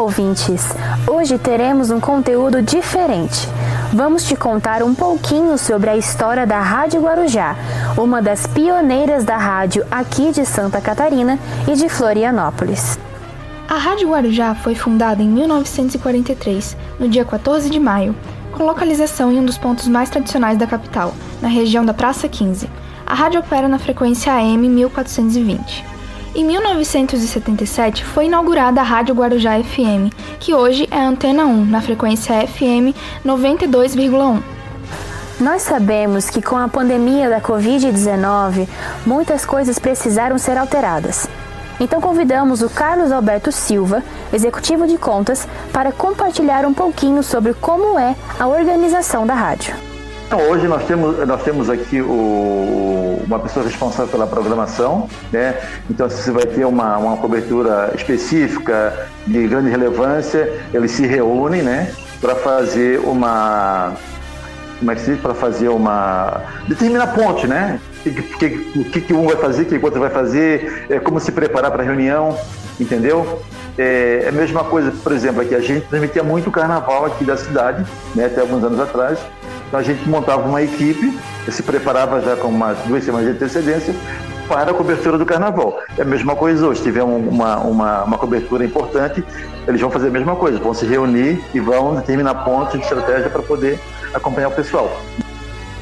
ouvintes! Hoje teremos um conteúdo diferente. Vamos te contar um pouquinho sobre a história da Rádio Guarujá, uma das pioneiras da rádio aqui de Santa Catarina e de Florianópolis. A Rádio Guarujá foi fundada em 1943, no dia 14 de maio, com localização em um dos pontos mais tradicionais da capital, na região da Praça 15. A rádio opera na frequência AM 1420. Em 1977 foi inaugurada a Rádio Guarujá FM, que hoje é Antena 1, na frequência FM 92,1. Nós sabemos que com a pandemia da Covid-19, muitas coisas precisaram ser alteradas. Então convidamos o Carlos Alberto Silva, executivo de contas, para compartilhar um pouquinho sobre como é a organização da rádio. Então, hoje nós temos, nós temos aqui o, uma pessoa responsável pela programação, né? Então você vai ter uma, uma cobertura específica de grande relevância, eles se reúnem, né? Para fazer uma como é que se diz, para fazer uma. determinar ponte, né? O que, que, um vai fazer, o que o outro vai fazer, é, como se preparar para a reunião, entendeu? É, é a mesma coisa, por exemplo, aqui a gente transmitia muito carnaval aqui da cidade, né, até alguns anos atrás. Então a gente montava uma equipe, se preparava já com umas duas semanas de antecedência para a cobertura do carnaval. É a mesma coisa hoje, tiver uma, uma, uma cobertura importante, eles vão fazer a mesma coisa, vão se reunir e vão determinar pontos de estratégia para poder acompanhar o pessoal.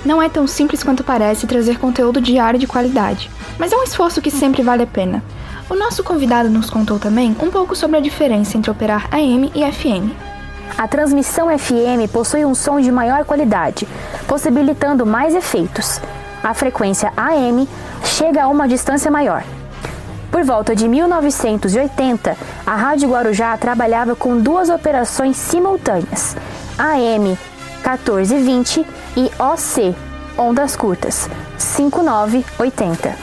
Não é tão simples quanto parece trazer conteúdo diário de qualidade, mas é um esforço que sempre vale a pena. O nosso convidado nos contou também um pouco sobre a diferença entre operar AM e FM. A transmissão FM possui um som de maior qualidade, possibilitando mais efeitos. A frequência AM chega a uma distância maior. Por volta de 1980, a Rádio Guarujá trabalhava com duas operações simultâneas: AM 1420 e OC, ondas curtas, 5980.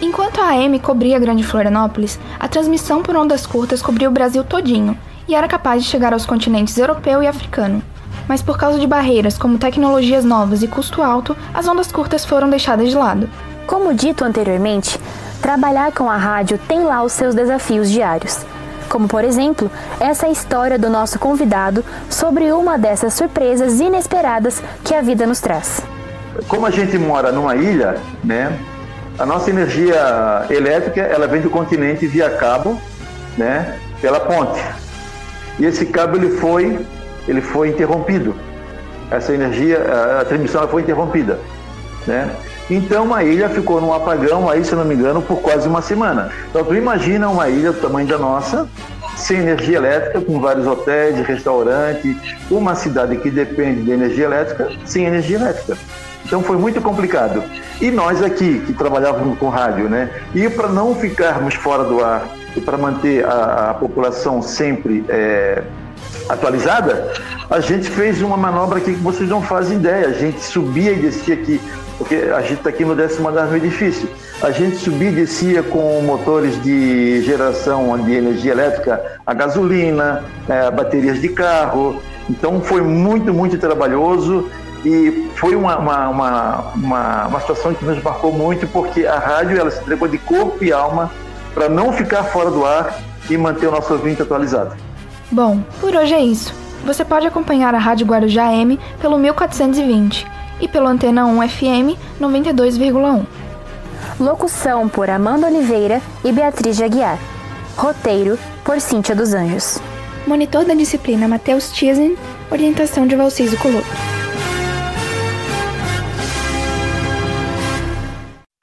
Enquanto a AM cobria Grande Florianópolis, a transmissão por ondas curtas cobria o Brasil todinho e era capaz de chegar aos continentes europeu e africano. Mas por causa de barreiras como tecnologias novas e custo alto, as ondas curtas foram deixadas de lado. Como dito anteriormente, trabalhar com a rádio tem lá os seus desafios diários. Como, por exemplo, essa história do nosso convidado sobre uma dessas surpresas inesperadas que a vida nos traz. Como a gente mora numa ilha, né, a nossa energia elétrica ela vem do continente via cabo, né, pela ponte e esse cabo ele foi, ele foi interrompido. Essa energia, a, transmissão foi interrompida, né? Então a ilha ficou num apagão aí, se não me engano, por quase uma semana. Então tu imagina uma ilha do tamanho da nossa, sem energia elétrica, com vários hotéis, restaurantes, uma cidade que depende de energia elétrica, sem energia elétrica. Então foi muito complicado. E nós aqui, que trabalhávamos com rádio, né? E para não ficarmos fora do ar e para manter a, a, população sempre é, atualizada, a gente fez uma manobra aqui que vocês não fazem ideia. A gente subia e descia aqui, porque a gente está aqui no décimo andar do edifício. A gente subia e descia com motores de geração de energia elétrica, a gasolina, é, baterias de carro. Então foi muito, muito trabalhoso e foi uma, uma, uma, uma, uma situação que nos marcou muito porque a rádio ela se entregou de corpo e alma para não ficar fora do ar e manter o nosso ouvinte atualizado. Bom, por hoje é isso. Você pode acompanhar a Rádio Guarujá M pelo 1420 e pelo Antena 1 FM 92,1. Locução por Amanda Oliveira e Beatriz de Aguiar. Roteiro por Cíntia dos Anjos. Monitor da disciplina Matheus Tiesen, orientação de Valciso Coloto.